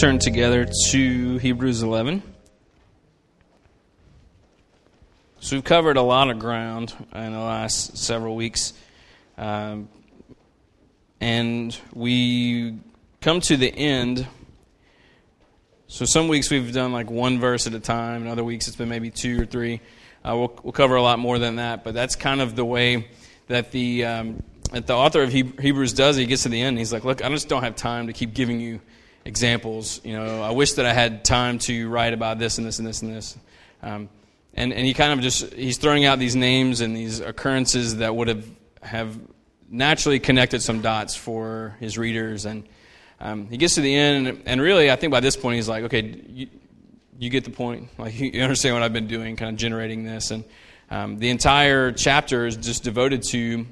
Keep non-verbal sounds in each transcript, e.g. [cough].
turn together to Hebrews 11. So we've covered a lot of ground in the last several weeks. Um, and we come to the end. So some weeks we've done like one verse at a time, and other weeks it's been maybe two or three. Uh, we'll, we'll cover a lot more than that, but that's kind of the way that the um, that the author of Hebrews does. He gets to the end, he's like, "Look, I just don't have time to keep giving you examples. You know, I wish that I had time to write about this and this and this and this. Um, and, and he kind of just, he's throwing out these names and these occurrences that would have, have naturally connected some dots for his readers. And um, he gets to the end, and, really, I think by this point, he's like, okay, you, you get the point. Like, [laughs] you understand what I've been doing, kind of generating this. And um, the entire chapter is just devoted to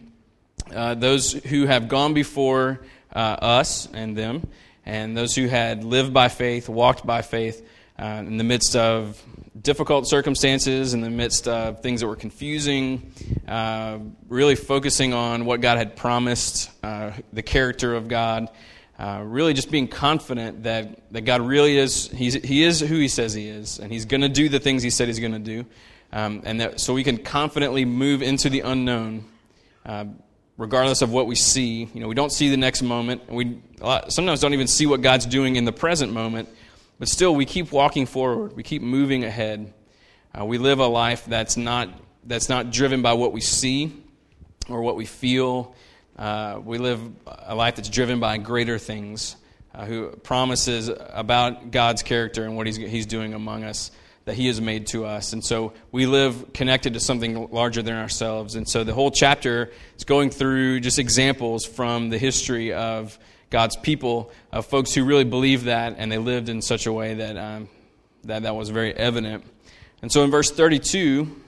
uh, those who have gone before uh, us and them and those who had lived by faith, walked by faith uh, in the midst of difficult circumstances, in the midst of things that were confusing, uh, really focusing on what God had promised, uh, the character of God. Uh, really, just being confident that, that God really is, he's, He is who He says He is, and He's going to do the things He said He's going to do. Um, and that, so we can confidently move into the unknown uh, regardless of what we see. You know, we don't see the next moment. We sometimes don't even see what God's doing in the present moment, but still we keep walking forward. We keep moving ahead. Uh, we live a life that's not that's not driven by what we see or what we feel. Uh, we live a life that's driven by greater things, uh, who promises about God's character and what He's, he's doing among us that He has made to us. And so we live connected to something larger than ourselves. And so the whole chapter is going through just examples from the history of God's people, of folks who really believed that and they lived in such a way that um, that, that was very evident. And so in verse 32, it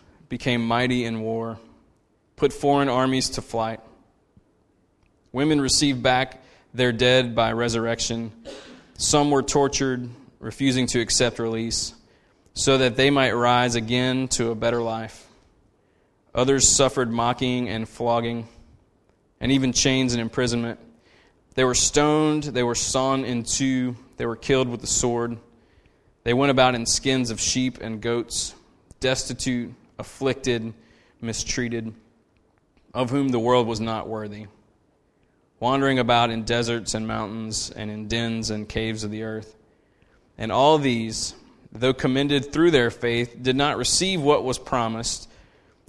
became mighty in war, put foreign armies to flight. Women received back their dead by resurrection. Some were tortured refusing to accept release, so that they might rise again to a better life. Others suffered mocking and flogging, and even chains and imprisonment. They were stoned, they were sawn in two, they were killed with the sword. They went about in skins of sheep and goats, destitute, afflicted, mistreated, of whom the world was not worthy, wandering about in deserts and mountains and in dens and caves of the earth. And all these, though commended through their faith, did not receive what was promised,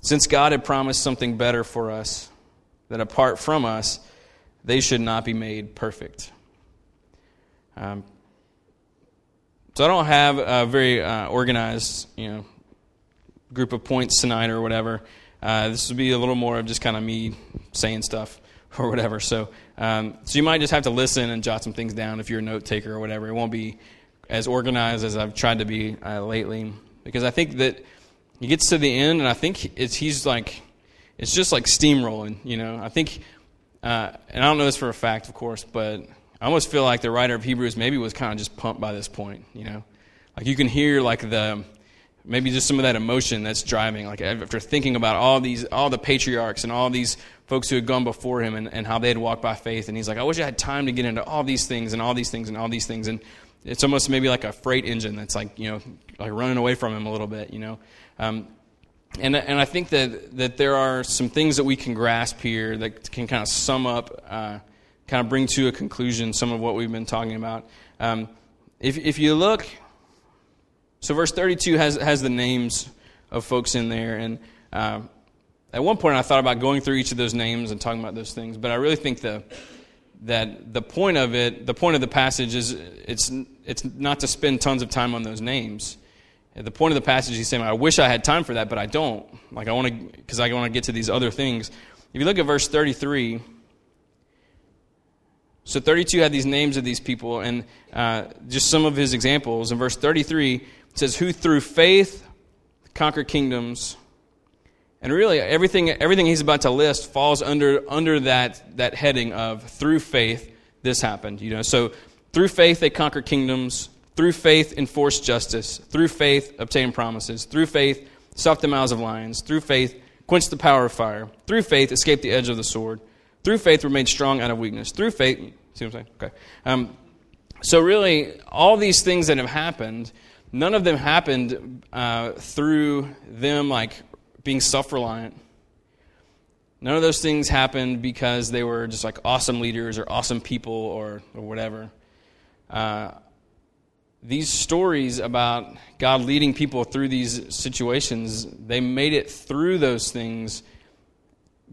since God had promised something better for us, that apart from us, they should not be made perfect. Um, so I don't have a very uh, organized, you know, group of points tonight or whatever. Uh, this will be a little more of just kind of me saying stuff [laughs] or whatever. So, um, so you might just have to listen and jot some things down if you're a note taker or whatever. It won't be as organized as I've tried to be uh, lately because I think that he gets to the end and I think it's he's like it's just like steamrolling, you know. I think uh, and I don't know this for a fact, of course, but I almost feel like the writer of Hebrews maybe was kind of just pumped by this point, you know. Like you can hear like the maybe just some of that emotion that's driving like after thinking about all these all the patriarchs and all these folks who had gone before him and, and how they had walked by faith. And he's like i wish i had time to get into all these things and all these things and all these things. And it's almost maybe like a freight engine that's like you know like running away from him a little bit you know? Um, and and I think that that there are some things that we can grasp here that can kind of sum up uh, kind of bring to a conclusion some of what we've been talking about. Um, if if you look so verse 32 has has the names of folks in there and uh, at one point I thought about going through each of those names and talking about those things, but I really think the, that the point of it, the point of the passage is it's, it's not to spend tons of time on those names. At the point of the passage, he's saying, I wish I had time for that, but I don't. Like, I want to, because I want to get to these other things. If you look at verse 33, so 32 had these names of these people, and uh, just some of his examples. In verse 33, it says, Who through faith conquer kingdoms. And really, everything, everything he's about to list falls under, under that, that heading of through faith, this happened. You know, so through faith they conquer kingdoms. Through faith enforce justice. Through faith obtain promises. Through faith stop the mouths of lions. Through faith quench the power of fire. Through faith escape the edge of the sword. Through faith remain strong out of weakness. Through faith, see what I'm saying? Okay. Um, so really, all these things that have happened none of them happened uh, through them like being self-reliant. None of those things happened because they were just like awesome leaders or awesome people or, or whatever. Uh, these stories about god leading people through these situations they made it through those things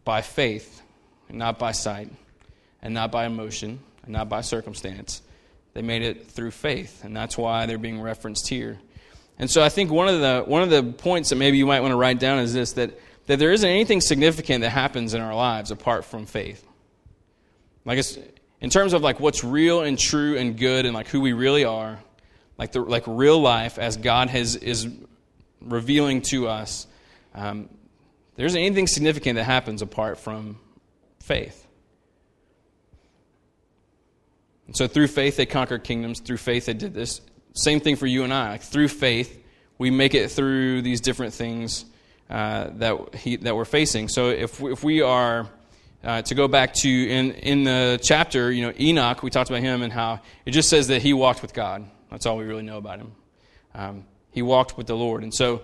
by faith and not by sight and not by emotion and not by circumstance they made it through faith, and that's why they're being referenced here. And so I think one of the one of the points that maybe you might want to write down is this that that there isn't anything significant that happens in our lives apart from faith. Like it's in terms of like what's real and true and good and like who we really are, like the like real life as God has is revealing to us. Um, there isn't anything significant that happens apart from faith. And so through faith, they conquered kingdoms. Through faith, they did this. Same thing for you and I. Like, through faith, we make it through these different things uh, that, he, that we're facing. So if, if we are, uh, to go back to in, in the chapter, you know, Enoch, we talked about him and how it just says that he walked with God. That's all we really know about him. Um, he walked with the Lord. And so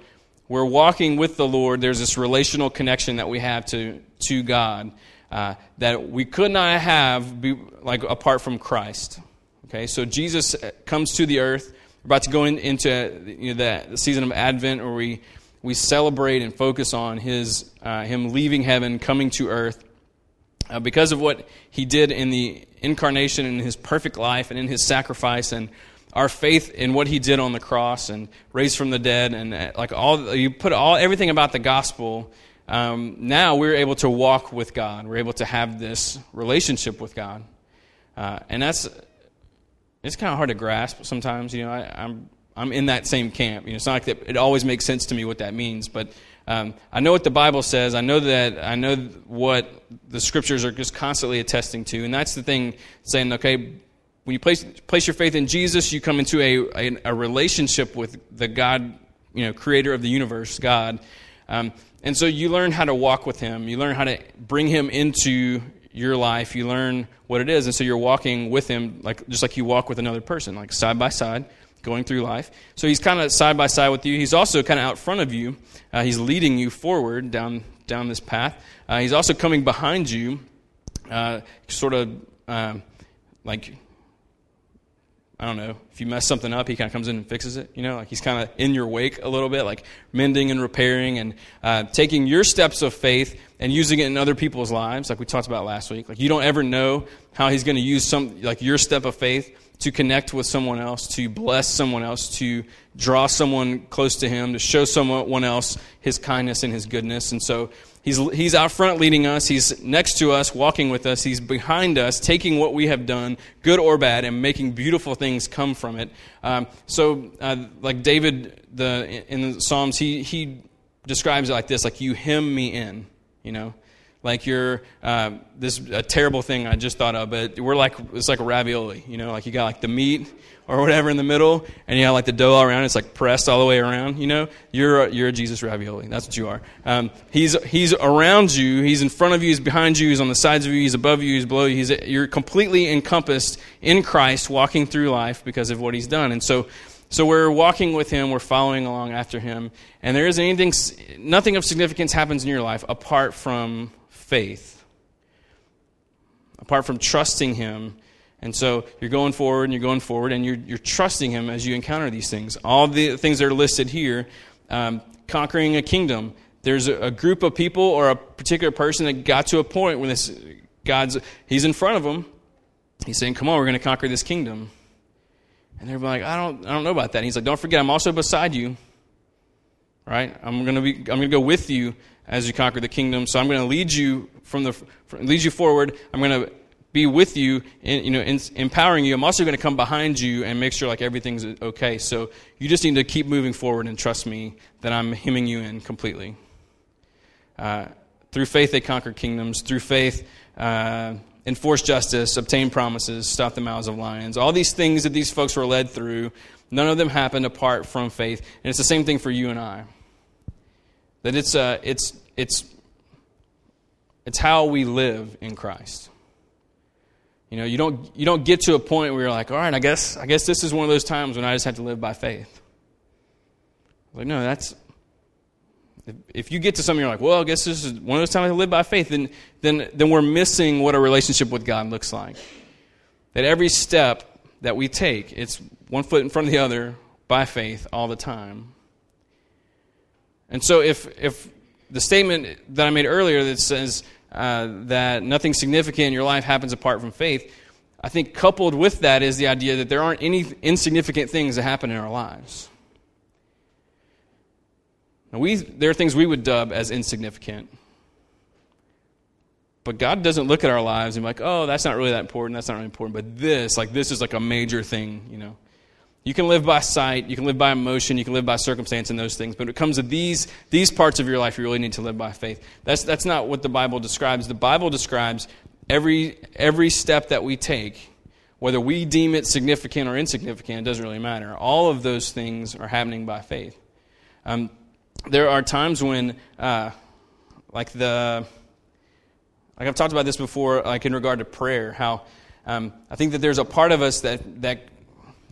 we're walking with the Lord. There's this relational connection that we have to, to God uh, that we could not have be, like apart from Christ. Okay, so Jesus comes to the earth. We're about to go in, into you know, the, season of Advent where we, we celebrate and focus on his, uh, him leaving heaven, coming to earth. Uh, because of what he did in the incarnation and his perfect life and in his sacrifice and our faith in what he did on the cross and raised from the dead and uh, like all you put all everything about the gospel um, now we're able to walk with God. We're able to have this relationship with God. Uh, and that's, it's kind of hard to grasp sometimes. You know, I, am I'm, I'm in that same camp. You know, it's not like that, it always makes sense to me what that means, but um, I know what the Bible says. I know that, I know what the scriptures are just constantly attesting to. And that's the thing saying, okay, when you place, place your faith in Jesus, you come into a, a, a relationship with the God, you know, creator of the universe, God. Um, and so you learn how to walk with him. You learn how to bring him into your life. You learn what it is. And so you're walking with him like just like you walk with another person, like side by side, going through life. So he's kind of side by side with you. He's also kind of out front of you. Uh, he's leading you forward down down this path. Uh, he's also coming behind you, uh, sort of uh, like I don't know, if you mess something up, he kind of comes in and fixes it. You know, like he's kind of in your wake a little bit, like mending and repairing and uh, taking your steps of faith and using it in other people's lives, like we talked about last week. Like you don't ever know how he's going to use some, like your step of faith to connect with someone else, to bless someone else, to draw someone close to him, to show someone else his kindness and his goodness. And so He's, he's out front leading us. He's next to us, walking with us. He's behind us, taking what we have done, good or bad, and making beautiful things come from it. Um, so, uh, like David the, in the Psalms, he, he describes it like this like, you hem me in, you know? Like you're, uh, this a terrible thing I just thought of, but we're like, it's like a ravioli, you know? Like you got like the meat or whatever in the middle, and you have like the dough all around. It's like pressed all the way around. You know, you're a, you're a Jesus ravioli. That's what you are. Um, he's he's around you. He's in front of you. He's behind you. He's on the sides of you. He's above you. He's below you. He's you're completely encompassed in Christ, walking through life because of what He's done. And so. So we're walking with him, we're following along after him, and there isn't anything, nothing of significance happens in your life apart from faith, apart from trusting him and so you're going forward and you're going forward and you're, you're trusting Him as you encounter these things. All the things that are listed here um, conquering a kingdom, there's a, a group of people or a particular person that got to a point when this God's he's in front of them. He's saying, "Come on, we're going to conquer this kingdom." And they're like, "I don't, I don't know about that." And he's like, "Don't forget, I'm also beside you. Right? I'm going to be, I'm going to go with you as you conquer the kingdom. So I'm going to lead you from the, from, lead you forward. I'm going to be with you, in, you know, in, empowering you. I'm also going to come behind you and make sure like everything's okay. So you just need to keep moving forward and trust me that I'm hemming you in completely." Uh, through faith, they conquer kingdoms. Through faith, uh, enforce justice, obtain promises, stop the mouths of lions. All these things that these folks were led through, none of them happened apart from faith. And it's the same thing for you and I. That it's, uh, it's, it's, it's how we live in Christ. You know, you don't, you don't get to a point where you're like, all right, I guess, I guess this is one of those times when I just have to live by faith. Like, no, that's, if you get to something you're like, well, I guess this is one of those times I live by faith, then, then, then we're missing what a relationship with God looks like. That every step that we take, it's one foot in front of the other by faith all the time. And so if, if the statement that I made earlier that says uh, that nothing significant in your life happens apart from faith, I think coupled with that is the idea that there aren't any insignificant things that happen in our lives. Now we, there are things we would dub as insignificant. But God doesn't look at our lives and be like, oh, that's not really that important, that's not really important. But this, like, this is like a major thing, you know. You can live by sight, you can live by emotion, you can live by circumstance and those things. But when it comes to these, these parts of your life, you really need to live by faith. That's, that's not what the Bible describes. The Bible describes every, every step that we take, whether we deem it significant or insignificant, it doesn't really matter. All of those things are happening by faith. Um, there are times when, uh, like the, like I've talked about this before, like in regard to prayer, how um, I think that there's a part of us that that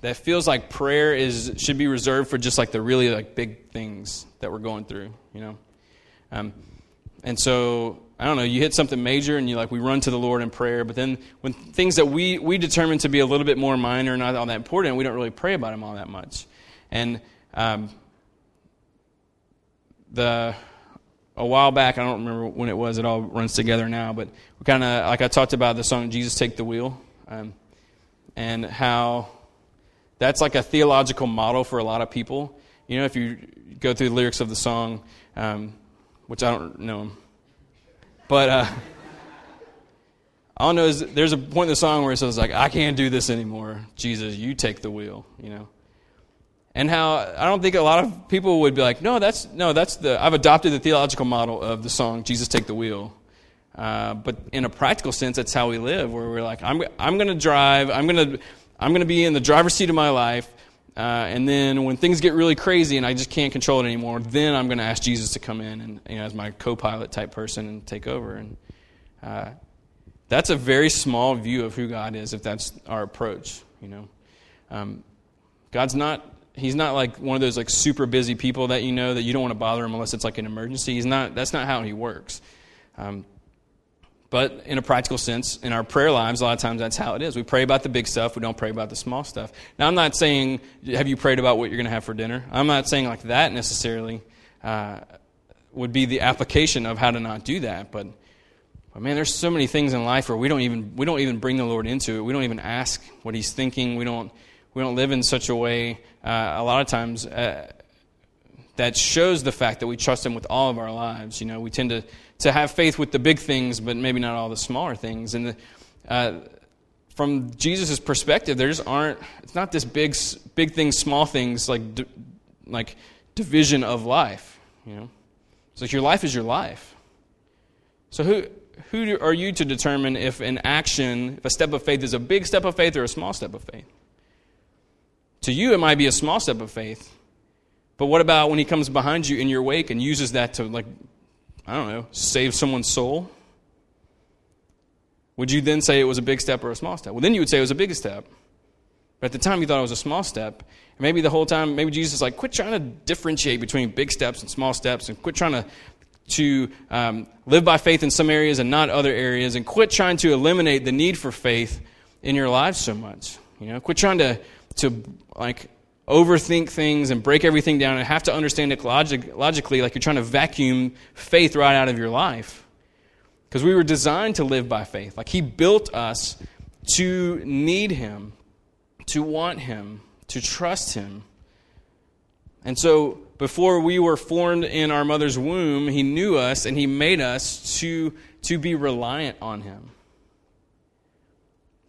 that feels like prayer is should be reserved for just like the really like big things that we're going through, you know. Um, and so I don't know, you hit something major and you like we run to the Lord in prayer, but then when things that we we determine to be a little bit more minor, and not all that important, we don't really pray about them all that much. And um, the a while back, I don't remember when it was, it all runs together now, but we kind of, like I talked about the song Jesus Take the Wheel, um, and how that's like a theological model for a lot of people. You know, if you go through the lyrics of the song, um, which I don't know, but uh, all I know is there's a point in the song where it says, like, I can't do this anymore. Jesus, you take the wheel, you know and how I don't think a lot of people would be like, no, that's no, that's the I've adopted the theological model of the song "Jesus Take the Wheel," uh, but in a practical sense, that's how we live. Where we're like, I'm I'm going to drive, I'm going to I'm going to be in the driver's seat of my life, uh, and then when things get really crazy and I just can't control it anymore, then I'm going to ask Jesus to come in and you know, as my co-pilot type person and take over. And uh, that's a very small view of who God is if that's our approach. You know, um, God's not he's not like one of those like super busy people that you know that you don't want to bother him unless it's like an emergency. He's not. That's not how he works. Um, but in a practical sense, in our prayer lives, a lot of times that's how it is. We pray about the big stuff. We don't pray about the small stuff. Now, I'm not saying, have you prayed about what you're going to have for dinner? I'm not saying like that necessarily uh, would be the application of how to not do that. But, but man, there's so many things in life where we don't even we don't even bring the Lord into it. We don't even ask what He's thinking. We don't we don't live in such a way uh, a lot of times uh, that shows the fact that we trust Him with all of our lives. You know, we tend to, to have faith with the big things, but maybe not all the smaller things. And the, uh, from Jesus' perspective, there just aren't, it's not this big, big things, small things, like, like division of life. You know, it's like your life is your life. So who, who are you to determine if an action, if a step of faith is a big step of faith or a small step of faith? To you, it might be a small step of faith. But what about when he comes behind you in your wake and uses that to, like, I don't know, save someone's soul? Would you then say it was a big step or a small step? Well, then you would say it was a big step. But at the time, you thought it was a small step. And maybe the whole time, maybe Jesus is like, quit trying to differentiate between big steps and small steps and quit trying to, to um, live by faith in some areas and not other areas and quit trying to eliminate the need for faith in your lives so much. You know, quit trying to to like overthink things and break everything down and have to understand it logic, logically, like you're trying to vacuum faith right out of your life. Because we were designed to live by faith. Like He built us to need Him, to want Him, to trust Him. And so, before we were formed in our mother's womb, He knew us and He made us to, to be reliant on Him.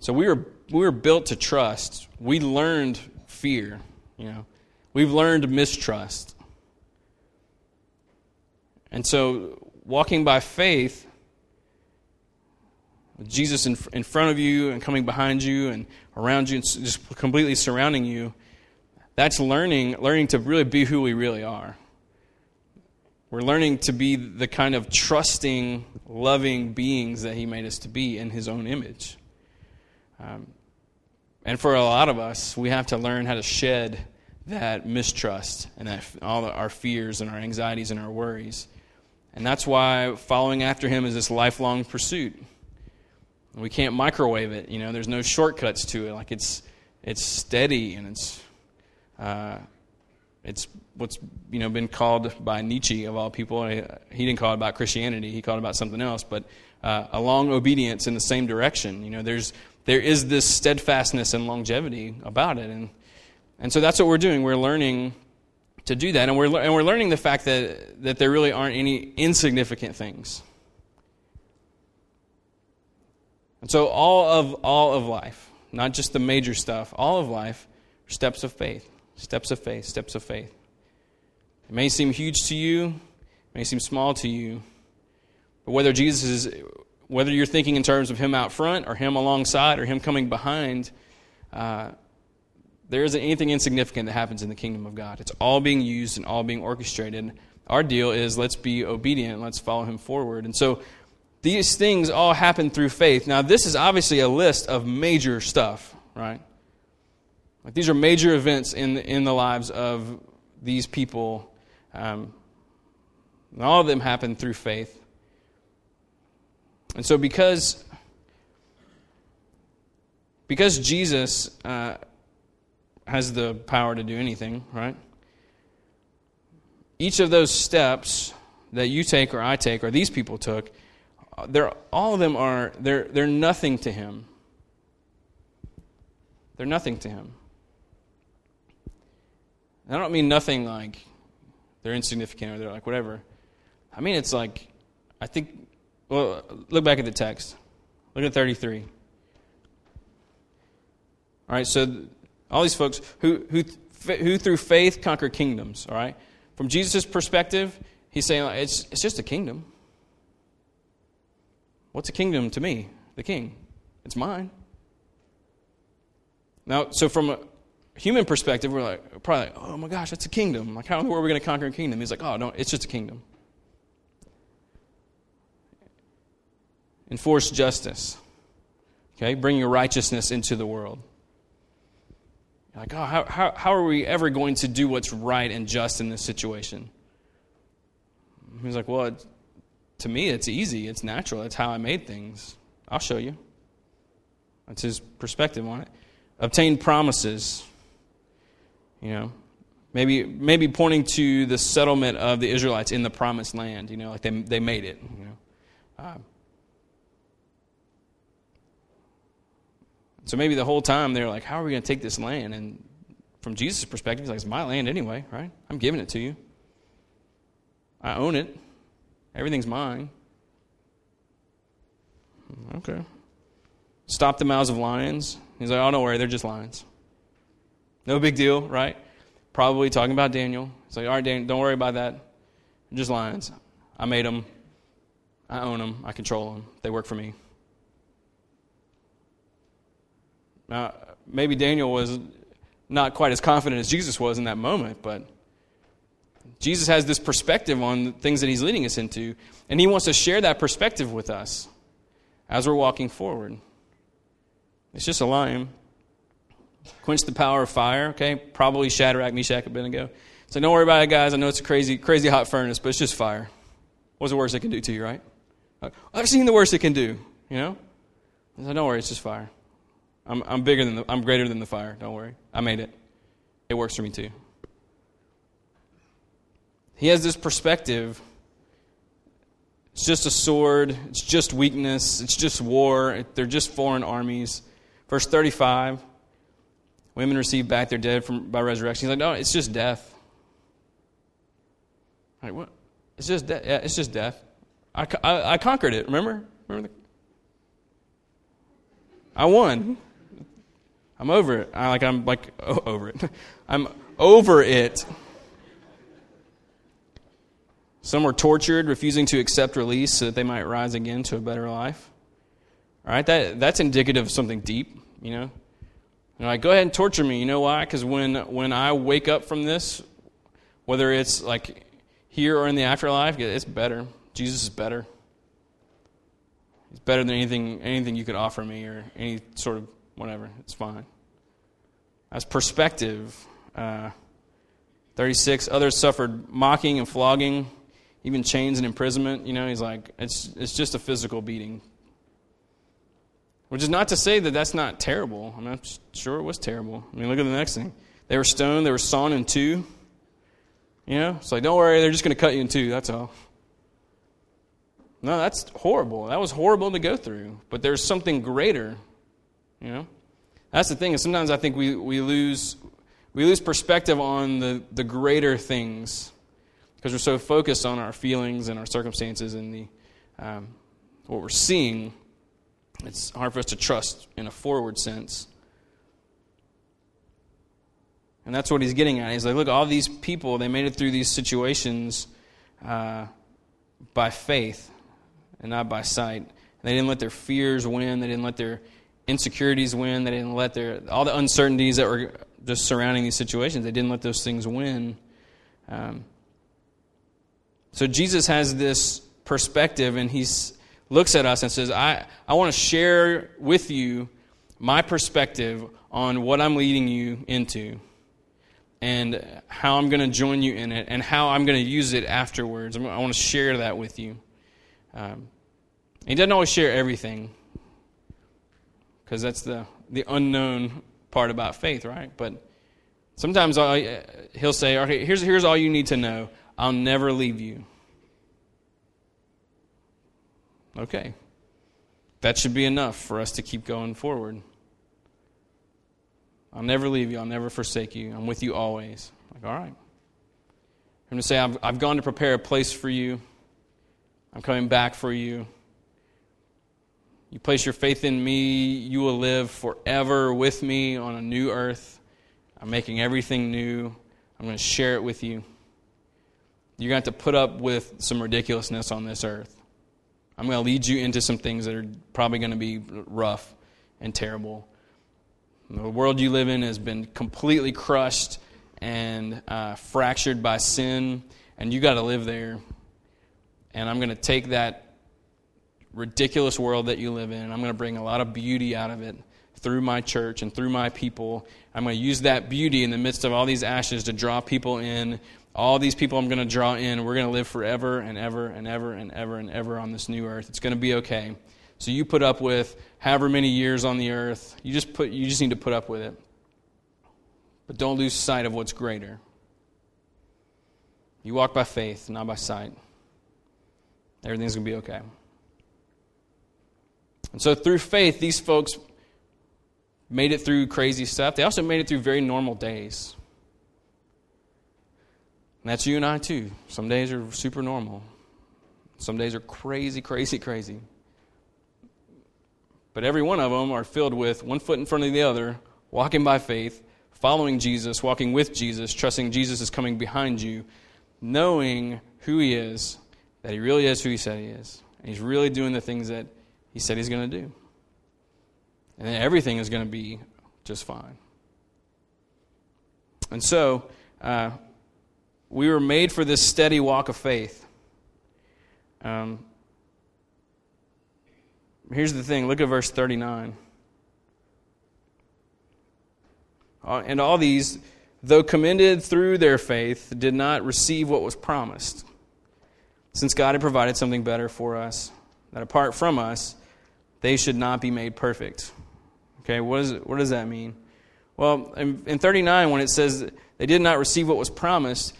So, we were, we were built to trust. We learned fear. You know, we've learned mistrust. And so, walking by faith, with Jesus in, in front of you and coming behind you and around you and just completely surrounding you, that's learning, learning to really be who we really are. We're learning to be the kind of trusting, loving beings that He made us to be in His own image. Um, and for a lot of us, we have to learn how to shed that mistrust and that all our fears and our anxieties and our worries. And that's why following after him is this lifelong pursuit. We can't microwave it, you know. There's no shortcuts to it. Like it's it's steady and it's uh, it's what's you know been called by Nietzsche of all people. He didn't call it about Christianity. He called it about something else. But uh, a long obedience in the same direction. You know, there's there is this steadfastness and longevity about it. And, and so that's what we're doing. We're learning to do that. And we're, and we're learning the fact that, that there really aren't any insignificant things. And so all of, all of life, not just the major stuff, all of life are steps of faith, steps of faith, steps of faith. It may seem huge to you, it may seem small to you, but whether Jesus is whether you're thinking in terms of him out front or him alongside or him coming behind, uh, there isn't anything insignificant that happens in the kingdom of God. It's all being used and all being orchestrated. Our deal is let's be obedient, let's follow him forward. And so these things all happen through faith. Now, this is obviously a list of major stuff, right? Like these are major events in the, in the lives of these people. Um, all of them happen through faith. And so, because, because Jesus uh, has the power to do anything, right? Each of those steps that you take or I take or these people took, they're, all of them are, they're, they're nothing to him. They're nothing to him. I don't mean nothing like they're insignificant or they're like whatever. I mean, it's like, I think well, look back at the text. Look at 33. All right, so all these folks who, who, who through faith conquer kingdoms, all right? From Jesus' perspective, he's saying it's, it's just a kingdom. What's a kingdom to me? The king. It's mine. Now, so from a human perspective, we're like, probably like, oh my gosh, that's a kingdom. Like, how in the world are we going to conquer a kingdom? He's like, oh, no, it's just a kingdom. Enforce justice. Okay, bring your righteousness into the world. Like, oh, how, how, how are we ever going to do what's right and just in this situation? He's like, well, it, to me, it's easy. It's natural. That's how I made things. I'll show you. That's his perspective on it. Obtain promises. You know, maybe maybe pointing to the settlement of the Israelites in the promised land. You know, like they they made it. You know. Uh, So maybe the whole time they're like, how are we going to take this land? And from Jesus' perspective, he's like, it's my land anyway, right? I'm giving it to you. I own it. Everything's mine. Okay. Stop the mouths of lions. He's like, oh, don't worry, they're just lions. No big deal, right? Probably talking about Daniel. He's like, all right, Daniel, don't worry about that. They're just lions. I made them. I own them. I control them. They work for me. Now, maybe Daniel was not quite as confident as Jesus was in that moment, but Jesus has this perspective on the things that he's leading us into, and he wants to share that perspective with us as we're walking forward. It's just a lion. Quench the power of fire, okay? Probably Shadrach, Meshach, Abednego. So don't worry about it, guys. I know it's a crazy, crazy hot furnace, but it's just fire. What's the worst it can do to you, right? I've seen the worst it can do, you know? So don't worry, it's just fire. I'm, I'm bigger than the, I'm greater than the fire. Don't worry. I made it. It works for me too. He has this perspective. It's just a sword, it's just weakness, it's just war, they're just foreign armies. Verse 35 women receive back their dead from, by resurrection. He's like, no, it's just death. Like, what? It's just death. Yeah, it's just death. I, I, I conquered it, remember? Remember the, I won. I'm over it. I like I'm like [laughs] oh, over it. [laughs] I'm over it. Some were tortured, refusing to accept release so that they might rise again to a better life. All right, that that's indicative of something deep, you know. And like, go ahead and torture me. You know why? Because when when I wake up from this, whether it's like here or in the afterlife, it's better. Jesus is better. He's better than anything anything you could offer me or any sort of whatever. It's fine. As perspective, uh, 36, others suffered mocking and flogging, even chains and imprisonment. You know, he's like, it's, it's just a physical beating. Which is not to say that that's not terrible. I'm sure it was terrible. I mean, look at the next thing. They were stoned, they were sawn in two. You know, it's like, don't worry, they're just going to cut you in two, that's all. No, that's horrible. That was horrible to go through. But there's something greater, you know? That's the thing. Is sometimes I think we, we lose we lose perspective on the, the greater things because we're so focused on our feelings and our circumstances and the um, what we're seeing. It's hard for us to trust in a forward sense. And that's what he's getting at. He's like, look, all these people, they made it through these situations uh, by faith and not by sight. They didn't let their fears win. They didn't let their insecurities win. They didn't let their all the uncertainties that were just surrounding these situations. They didn't let those things win. Um, so Jesus has this perspective, and he looks at us and says, "I I want to share with you my perspective on what I'm leading you into." And how I'm going to join you in it, and how I'm going to use it afterwards. I want to share that with you. Um, he doesn't always share everything, because that's the, the unknown part about faith, right? But sometimes I, he'll say, okay, here's, here's all you need to know I'll never leave you. Okay. That should be enough for us to keep going forward. I'll never leave you. I'll never forsake you. I'm with you always. Like, all right. I'm going to say, I've, I've gone to prepare a place for you. I'm coming back for you. You place your faith in me, you will live forever with me on a new earth. I'm making everything new. I'm going to share it with you. You're going to have to put up with some ridiculousness on this earth. I'm going to lead you into some things that are probably going to be rough and terrible. The world you live in has been completely crushed and uh, fractured by sin, and you got to live there. And I'm going to take that ridiculous world that you live in. I'm going to bring a lot of beauty out of it through my church and through my people. I'm going to use that beauty in the midst of all these ashes to draw people in. All these people I'm going to draw in. We're going to live forever and ever and ever and ever and ever on this new earth. It's going to be okay. So you put up with however many years on the earth. You just put you just need to put up with it. But don't lose sight of what's greater. You walk by faith, not by sight. Everything's going to be okay. And so through faith, these folks made it through crazy stuff. They also made it through very normal days. And that's you and I too. Some days are super normal. Some days are crazy, crazy, crazy. But every one of them are filled with one foot in front of the other, walking by faith, following Jesus, walking with Jesus, trusting Jesus is coming behind you, knowing who he is, that he really is who he said he is. And he's really doing the things that he said he's going to do. And then everything is going to be just fine. And so, uh, we were made for this steady walk of faith. Um, here's the thing look at verse 39. Uh, and all these, though commended through their faith, did not receive what was promised, since God had provided something better for us, that apart from us, they should not be made perfect. Okay, what, is, what does that mean? Well, in, in 39, when it says they did not receive what was promised,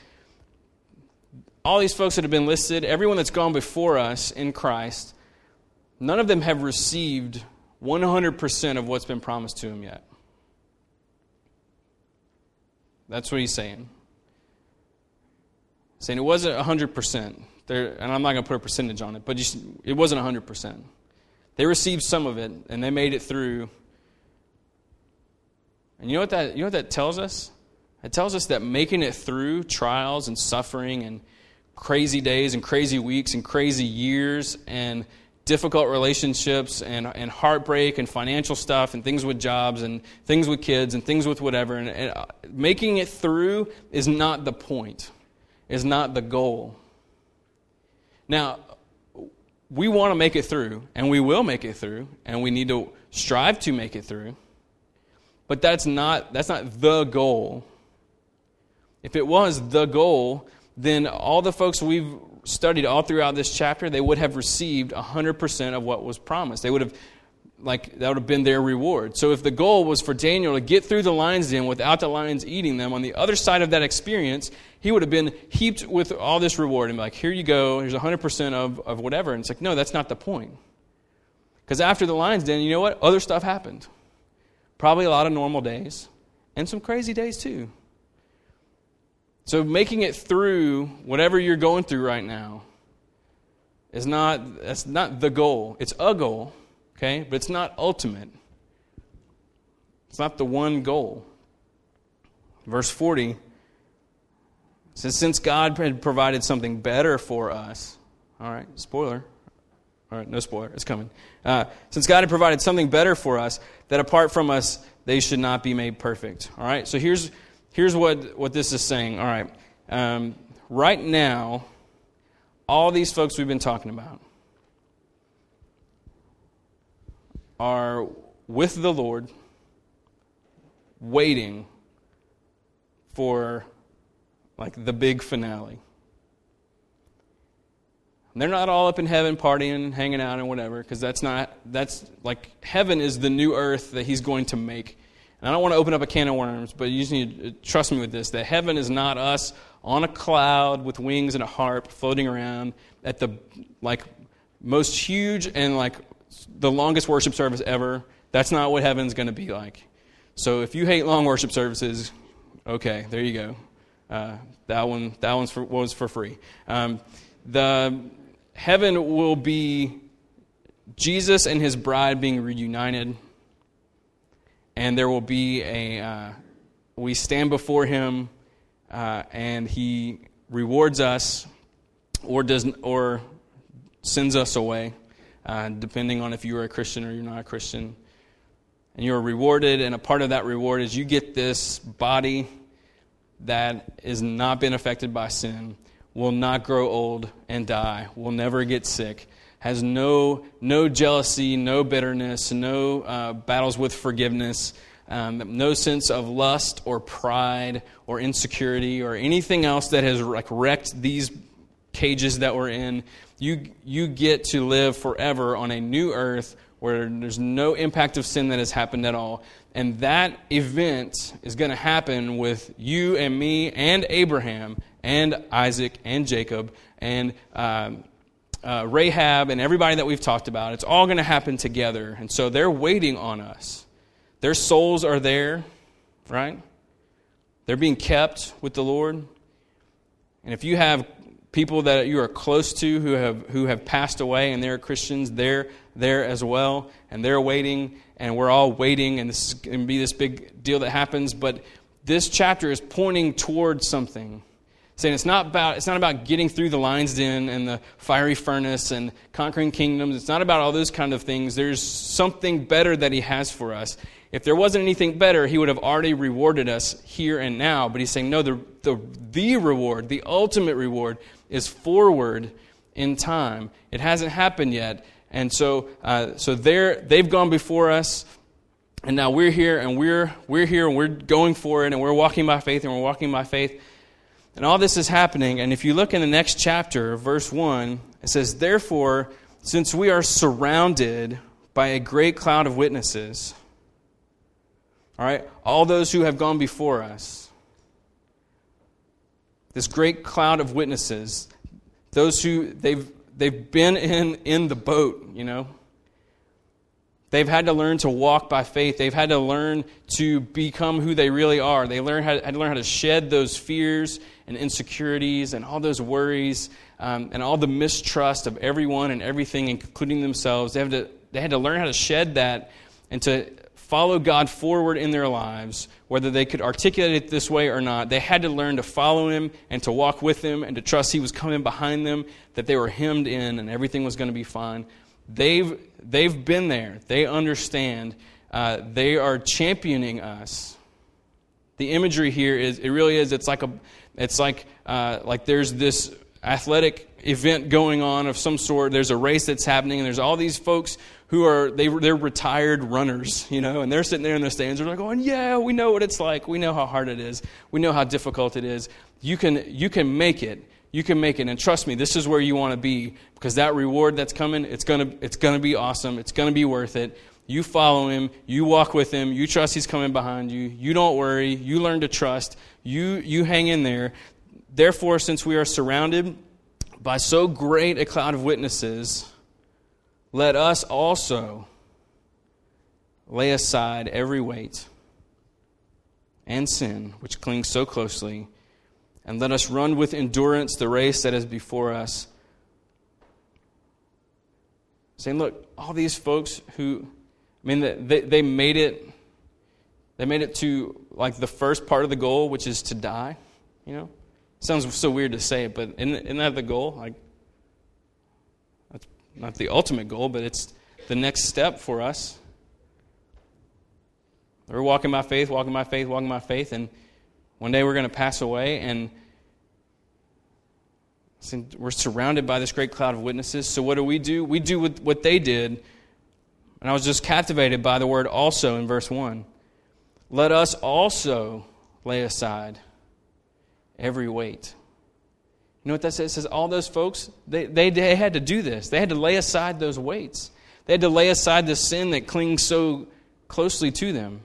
all these folks that have been listed, everyone that's gone before us in Christ, none of them have received 100% of what's been promised to them yet. That's what he's saying. Saying it wasn't 100%. There, and I'm not going to put a percentage on it, but it wasn't 100%. They received some of it, and they made it through. And you know what that, you know what that tells us? It tells us that making it through trials and suffering and crazy days and crazy weeks and crazy years and difficult relationships and, and heartbreak and financial stuff and things with jobs and things with kids and things with whatever. And, and making it through is not the point, is not the goal. Now, we want to make it through, and we will make it through, and we need to strive to make it through. But that's not, that's not the goal. If it was the goal, then all the folks we've studied all throughout this chapter, they would have received 100% of what was promised. They would have, like, that would have been their reward. So if the goal was for Daniel to get through the lion's den without the lions eating them, on the other side of that experience, he would have been heaped with all this reward and like, here you go, here's 100% of, of whatever. And it's like, no, that's not the point. Because after the lion's den, you know what? Other stuff happened. Probably a lot of normal days and some crazy days too. So making it through whatever you're going through right now is not that's not the goal. It's a goal, okay? But it's not ultimate. It's not the one goal. Verse 40 says since God had provided something better for us. All right, spoiler. All right, no spoiler. It's coming. Uh, since God had provided something better for us, that apart from us, they should not be made perfect. All right, so here's here's what, what this is saying. All right. Um, right now, all these folks we've been talking about are with the Lord, waiting for like the big finale. They're not all up in heaven partying, hanging out, and whatever, because that's not, that's like heaven is the new earth that he's going to make. And I don't want to open up a can of worms, but you just need to trust me with this that heaven is not us on a cloud with wings and a harp floating around at the like most huge and like the longest worship service ever. That's not what heaven's going to be like. So if you hate long worship services, okay, there you go. Uh, that one, that one's for, was for free. Um, the heaven will be Jesus and his bride being reunited and there will be a uh, we stand before him uh, and he rewards us or does or sends us away uh, depending on if you are a christian or you're not a christian. And you're rewarded and a part of that reward is you get this body that is not been affected by sin will not grow old and die will never get sick has no, no jealousy, no bitterness, no uh, battles with forgiveness, um, no sense of lust or pride or insecurity or anything else that has like wrecked these cages that we're in. You, you get to live forever on a new earth where there's no impact of sin that has happened at all. And that event is going to happen with you and me and Abraham and Isaac and Jacob and um, uh, Rahab and everybody that we've talked about. It's all going to happen together. And so they're waiting on us. Their souls are there, right? They're being kept with the Lord. And if you have people that you are close to who have, who have passed away and they're Christians, they're there as well. And they're waiting, and we're all waiting, and this is going to be this big deal that happens. But this chapter is pointing towards something saying it's not about it's not about getting through the lion's den and the fiery furnace and conquering kingdoms it's not about all those kind of things there's something better that he has for us if there wasn't anything better he would have already rewarded us here and now. But he's saying no the the, the reward the ultimate reward is forward in time. It hasn't happened yet. And so uh, so they've gone before us. And now we're here and we're we're here and we're going for it and we're walking by faith and we're walking by faith. And all this is happening. And if you look in the next chapter, verse 1, it says, Therefore, since we are surrounded by a great cloud of witnesses, All right? All those who have gone before us. This great cloud of witnesses, those who they've they've been in in the boat, you know. They've had to learn to walk by faith. They've had to learn to become who they really are. They learn how, had to learn how to shed those fears and insecurities and all those worries um, and all the mistrust of everyone and everything, including themselves. They, have to, they had to learn how to shed that and to follow God forward in their lives, whether they could articulate it this way or not. They had to learn to follow Him and to walk with Him and to trust He was coming behind them, that they were hemmed in and everything was going to be fine. They've, they've been there, they understand. Uh, they are championing us. The imagery here is it really is it's like a it's like uh, like there's this athletic event going on of some sort. There's a race that's happening, and there's all these folks who are they they're retired runners, you know, and they're sitting there in the stands. They're going, oh, "Yeah, we know what it's like. We know how hard it is. We know how difficult it is. You can you can make it. You can make it, and trust me, this is where you want to be because that reward that's coming, it's gonna it's gonna be awesome. It's gonna be worth it." You follow him, you walk with him, you trust he's coming behind you, you don't worry, you learn to trust, you, you hang in there. Therefore, since we are surrounded by so great a cloud of witnesses, let us also lay aside every weight and sin which clings so closely, and let us run with endurance the race that is before us. Saying, look, all these folks who, I mean, they, they made it, they made it to like the first part of the goal, which is to die, you know? Sounds so weird to say it, but isn't, isn't that the goal? Like, not the ultimate goal, but it's the next step for us. We're walking by faith, walking by faith, walking by faith, and one day we're going to pass away, and we're surrounded by this great cloud of witnesses. So, what do we do? We do what they did. And I was just captivated by the word also in verse 1. Let us also lay aside every weight. You know what that says? It says all those folks, they, they, they had to do this. They had to lay aside those weights. They had to lay aside the sin that clings so closely to them.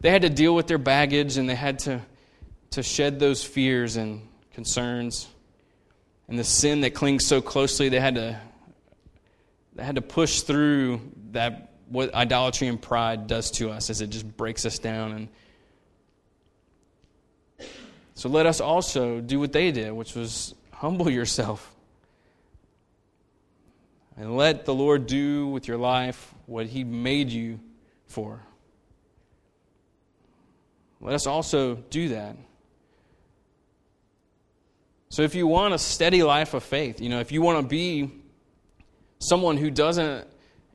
They had to deal with their baggage and they had to, to shed those fears and concerns. And the sin that clings so closely, they had to, they had to push through that what idolatry and pride does to us as it just breaks us down and so let us also do what they did, which was humble yourself. And let the Lord do with your life what He made you for. Let us also do that. So, if you want a steady life of faith, you know, if you want to be someone who doesn't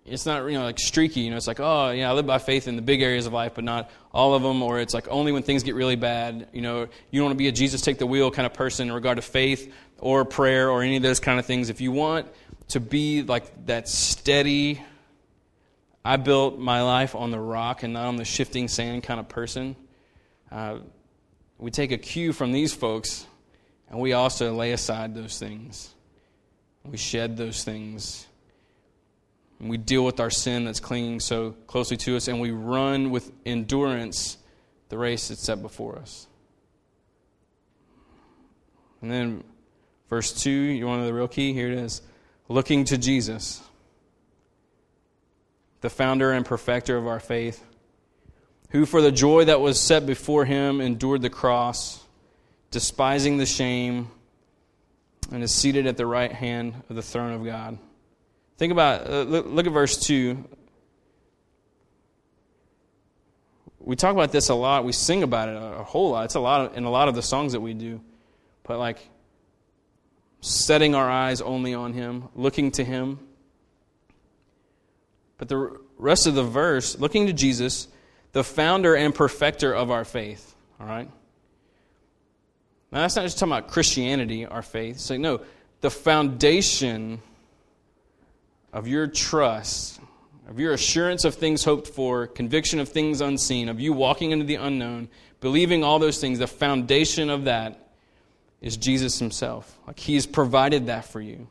it's not you know like streaky you know it's like oh yeah i live by faith in the big areas of life but not all of them or it's like only when things get really bad you know you don't want to be a jesus take the wheel kind of person in regard to faith or prayer or any of those kind of things. If you want to be like that steady i built my life on the rock and not on the shifting sand kind of person uh, we take a cue from these folks and we also lay aside those things. We shed those things and we deal with our sin that's clinging so closely to us, and we run with endurance the race that's set before us. And then verse 2, you want the real key? Here it is. Looking to Jesus, the founder and perfecter of our faith, who for the joy that was set before him endured the cross, despising the shame, and is seated at the right hand of the throne of God. Think about, uh, look, look at verse 2. We talk about this a lot. We sing about it a, a whole lot. It's a lot of, in a lot of the songs that we do. But like setting our eyes only on Him, looking to Him. But the rest of the verse, looking to Jesus, the founder and perfecter of our faith. All right? Now, that's not just talking about Christianity, our faith. It's like, no, the foundation of your trust, of your assurance of things hoped for, conviction of things unseen, of you walking into the unknown, believing all those things, the foundation of that is Jesus Himself. Like He's provided that for you.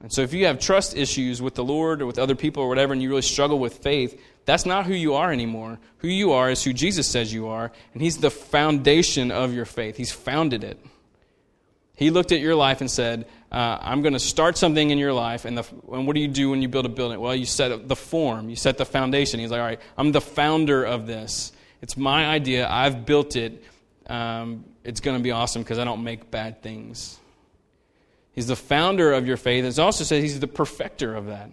And so, if you have trust issues with the Lord or with other people or whatever, and you really struggle with faith, that's not who you are anymore. Who you are is who Jesus says you are, and He's the foundation of your faith. He's founded it. He looked at your life and said, uh, I'm going to start something in your life. And, the, and what do you do when you build a building? Well, you set the form, you set the foundation. He's like, all right, I'm the founder of this. It's my idea. I've built it. Um, it's going to be awesome because I don't make bad things. He's the founder of your faith. It also says he's the perfecter of that.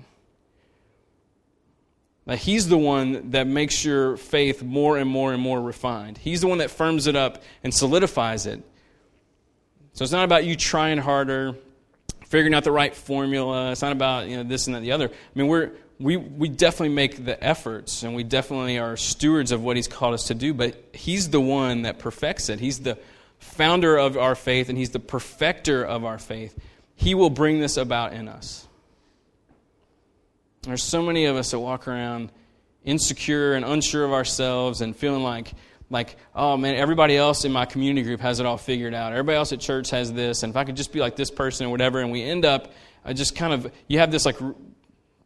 That he's the one that makes your faith more and more and more refined. He's the one that firms it up and solidifies it. So it's not about you trying harder, figuring out the right formula. It's not about you know this and that, the other. I mean, we're we we definitely make the efforts, and we definitely are stewards of what He's called us to do. But He's the one that perfects it. He's the founder of our faith, and He's the perfecter of our faith. He will bring this about in us. There's so many of us that walk around insecure and unsure of ourselves and feeling like, like, oh man, everybody else in my community group has it all figured out. Everybody else at church has this, and if I could just be like this person or whatever, and we end up I just kind of you have this like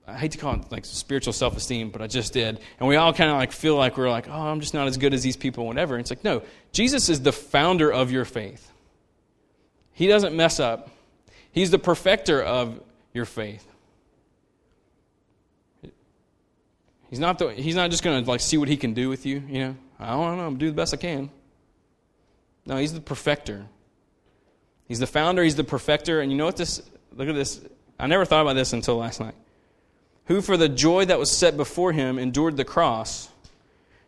I hate to call it like spiritual self esteem, but I just did. And we all kind of like feel like we're like, oh, I'm just not as good as these people, whatever. And it's like, no, Jesus is the founder of your faith. He doesn't mess up. He's the perfecter of your faith. He's not, the, he's not just going to like see what he can do with you, you know. I don't know, I'm do the best I can. No, he's the perfecter. He's the founder, he's the perfecter, and you know what this look at this. I never thought about this until last night. Who for the joy that was set before him endured the cross,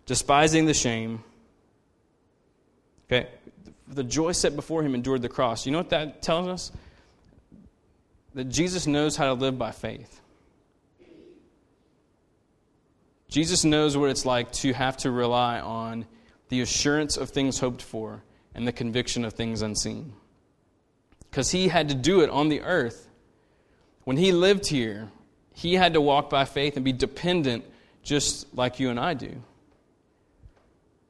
despising the shame. Okay, the joy set before him endured the cross. You know what that tells us? that Jesus knows how to live by faith. Jesus knows what it's like to have to rely on the assurance of things hoped for and the conviction of things unseen. Because he had to do it on the earth. When he lived here, he had to walk by faith and be dependent just like you and I do.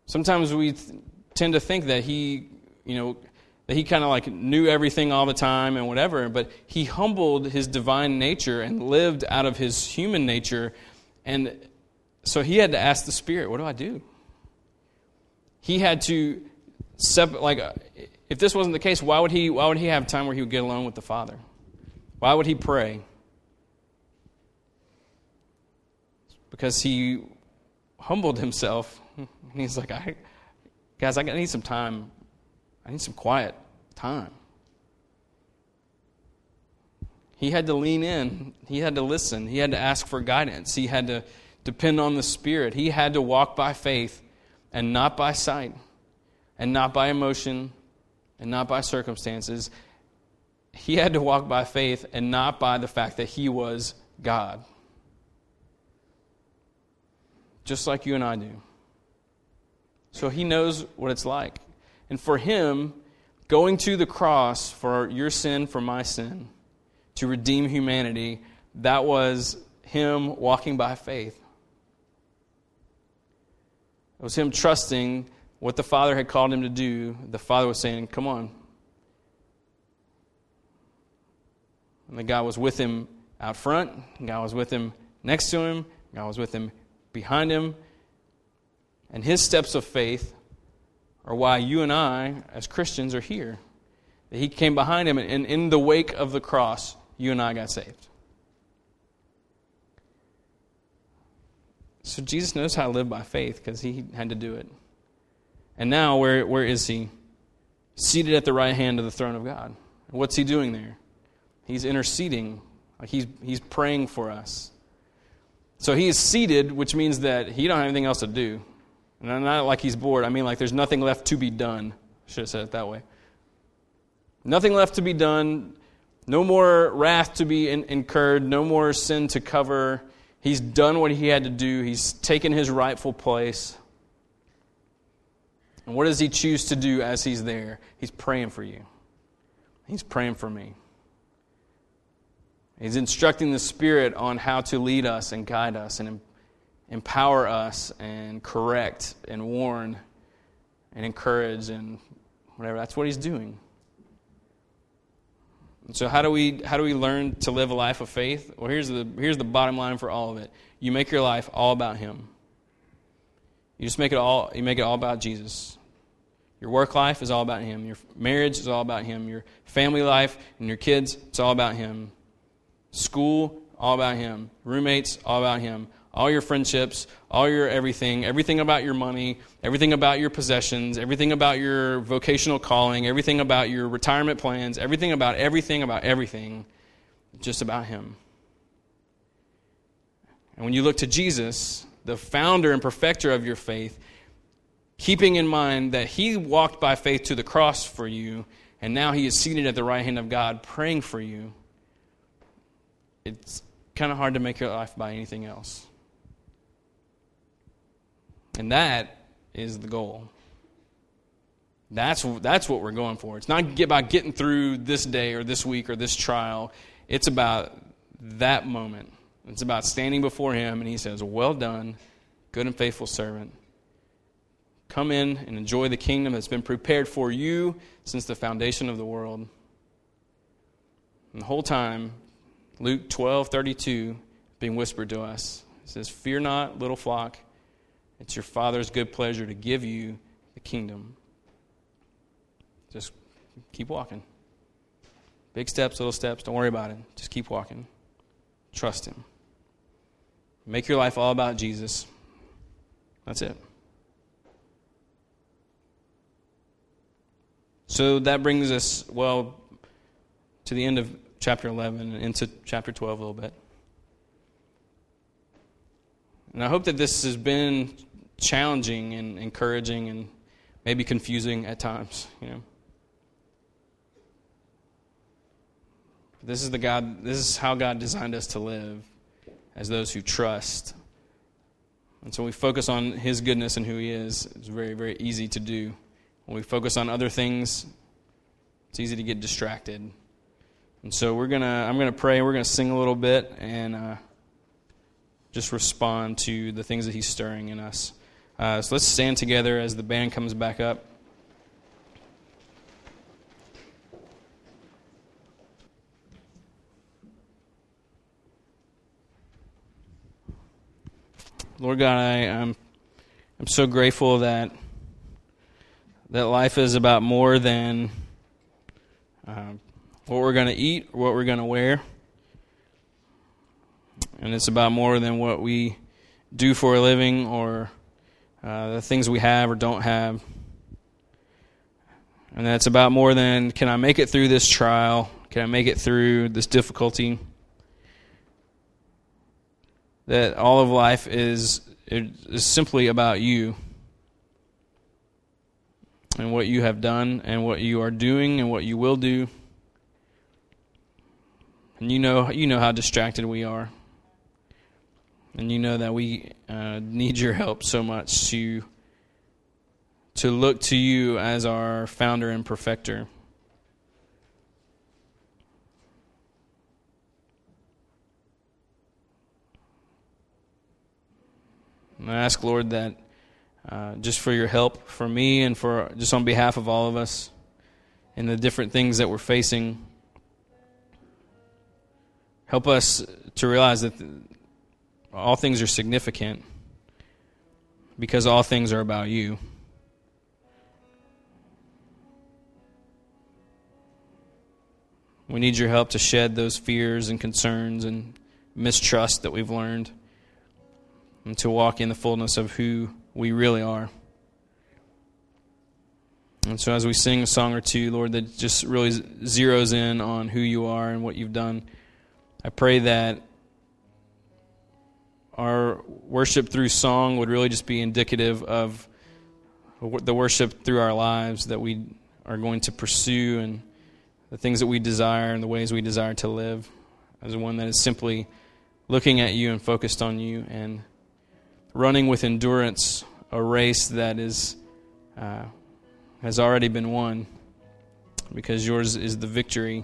Sometimes we th- tend to think that he, you know, that he kind of like knew everything all the time and whatever, but he humbled his divine nature and lived out of his human nature. And so he had to ask the Spirit, What do I do? He had to, sep- like, uh, if this wasn't the case, why would, he, why would he have time where he would get alone with the Father? Why would he pray? Because he humbled himself. [laughs] He's like, I, guys, I need some time I need some quiet time. He had to lean in. He had to listen. He had to ask for guidance. He had to depend on the Spirit. He had to walk by faith and not by sight, and not by emotion, and not by circumstances. He had to walk by faith and not by the fact that he was God. Just like you and I do. So he knows what it's like. And for him, going to the cross for your sin, for my sin, to redeem humanity, that was him walking by faith. It was him trusting what the Father had called him to do. The Father was saying, Come on. And the God was with him out front, God was with him next to him, God was with him behind him. And his steps of faith are why you and I, as Christians, are here. That he came behind him, and in the wake of the cross, you and I got saved. So Jesus knows how to live by faith because he had to do it. And now, where, where is he? Seated at the right hand of the throne of God. What's he doing there? He's interceding. He's, he's praying for us. So he is seated, which means that he don't have anything else to do. And not like he's bored. I mean, like there's nothing left to be done. Should have said it that way. Nothing left to be done. No more wrath to be in- incurred. No more sin to cover. He's done what he had to do. He's taken his rightful place. And what does he choose to do as he's there? He's praying for you. He's praying for me. He's instructing the Spirit on how to lead us and guide us and empower us and correct and warn and encourage and whatever. That's what he's doing. So how do we how do we learn to live a life of faith? Well, here's the here's the bottom line for all of it. You make your life all about him. You just make it all you make it all about Jesus. Your work life is all about him. Your marriage is all about him. Your family life and your kids, it's all about him. School, all about him. Roommates, all about him all your friendships, all your everything, everything about your money, everything about your possessions, everything about your vocational calling, everything about your retirement plans, everything about everything about everything, just about Him. And when you look to Jesus, the founder and perfecter of your faith, keeping in mind that He walked by faith to the cross for you, and now He is seated at the right hand of God praying for you, it's kind of hard to make your life by anything else. And that is the goal. That's, that's what we're going for. It's not about getting through this day or this week or this trial. It's about that moment. It's about standing before Him and He says, Well done, good and faithful servant. Come in and enjoy the kingdom that's been prepared for you since the foundation of the world. And the whole time, Luke 12 32 being whispered to us. It says, Fear not, little flock it's your Father's good pleasure to give you the kingdom. Just keep walking. Big steps, little steps, don't worry about it. Just keep walking. Trust Him. Make your life all about Jesus. That's it. So that brings us, well, to the end of chapter 11 and into chapter 12 a little bit. And I hope that this has been challenging and encouraging and maybe confusing at times, you know. This is the God this is how God designed us to live as those who trust. And so we focus on his goodness and who he is, it's very, very easy to do. When we focus on other things, it's easy to get distracted. And so we're gonna I'm gonna pray, we're gonna sing a little bit and uh, just respond to the things that he's stirring in us. Uh, so let's stand together as the band comes back up. Lord God, I, am I'm so grateful that that life is about more than uh, what we're going to eat or what we're going to wear. And it's about more than what we do for a living or uh, the things we have or don't have. And that's about more than can I make it through this trial? Can I make it through this difficulty? That all of life is, is simply about you and what you have done and what you are doing and what you will do. And you know, you know how distracted we are. And you know that we uh, need your help so much to, to look to you as our founder and perfecter. And I ask, Lord, that uh, just for your help for me and for just on behalf of all of us in the different things that we're facing, help us to realize that all things are significant because all things are about you. We need your help to shed those fears and concerns and mistrust that we've learned and to walk in the fullness of who we really are. And so, as we sing a song or two, Lord, that just really zeroes in on who you are and what you've done, I pray that our worship through song would really just be indicative of the worship through our lives that we are going to pursue and the things that we desire and the ways we desire to live. As one that is simply looking at you and focused on you and running with endurance a race that is uh, has already been won because yours is the victory